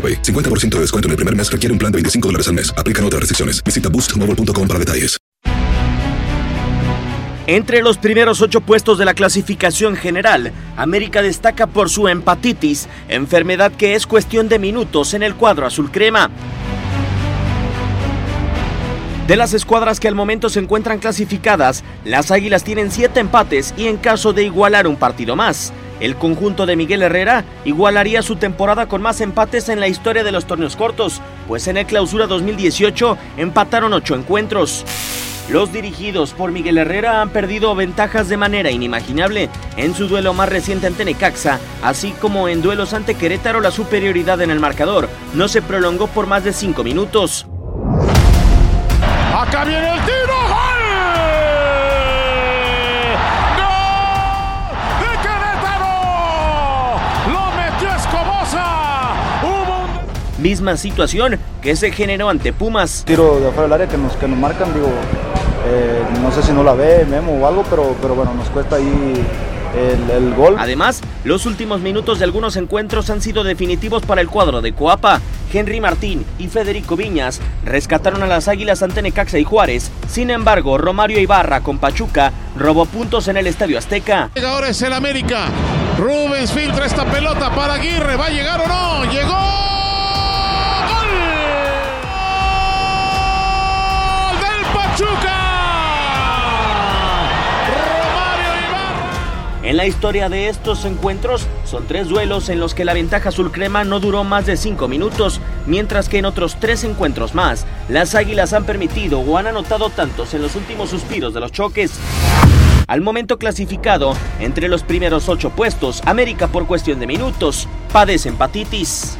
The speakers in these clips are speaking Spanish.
AroPay. 50% de descuento en el primer mes requiere un plan de 25 dólares al mes. Aplican otras restricciones. Visita boostmobile.com para detalles. Entre los primeros ocho puestos de la clasificación general, América destaca por su empatitis, enfermedad que es cuestión de minutos en el cuadro azul crema. De las escuadras que al momento se encuentran clasificadas, las Águilas tienen siete empates y en caso de igualar un partido más, el conjunto de Miguel Herrera igualaría su temporada con más empates en la historia de los torneos cortos, pues en el clausura 2018 empataron ocho encuentros. Los dirigidos por Miguel Herrera han perdido ventajas de manera inimaginable. En su duelo más reciente ante Necaxa, así como en duelos ante Querétaro, la superioridad en el marcador no se prolongó por más de cinco minutos. Acá viene el tiro. ¡Gol! Misma situación que se generó ante Pumas. tiro de afuera del área que nos, que nos marcan, digo, eh, no sé si no la ve Memo o algo, pero, pero bueno, nos cuesta ahí el, el gol. Además, los últimos minutos de algunos encuentros han sido definitivos para el cuadro de Coapa. Henry Martín y Federico Viñas rescataron a las Águilas ante Necaxa y Juárez. Sin embargo, Romario Ibarra con Pachuca robó puntos en el Estadio Azteca. Ahora es el América. Rubens filtra esta pelota para Aguirre. ¿Va a llegar o no? ¡Llegó! En la historia de estos encuentros son tres duelos en los que la ventaja azul crema no duró más de cinco minutos, mientras que en otros tres encuentros más, las águilas han permitido o han anotado tantos en los últimos suspiros de los choques. Al momento clasificado, entre los primeros ocho puestos, América por cuestión de minutos padece empatitis.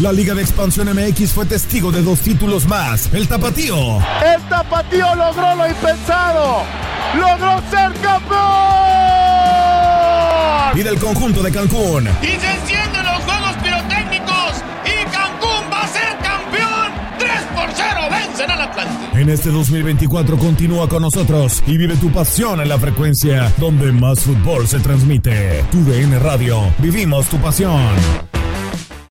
La Liga de Expansión MX fue testigo de dos títulos más. El Tapatío. El Tapatío logró lo impensado. Logró ser campeón. Y del conjunto de Cancún. Y se encienden los juegos pirotécnicos. Y Cancún va a ser campeón. 3 por 0 vencen al Atlante. En este 2024 continúa con nosotros y vive tu pasión en la frecuencia donde más fútbol se transmite. Tu DN Radio. Vivimos tu pasión.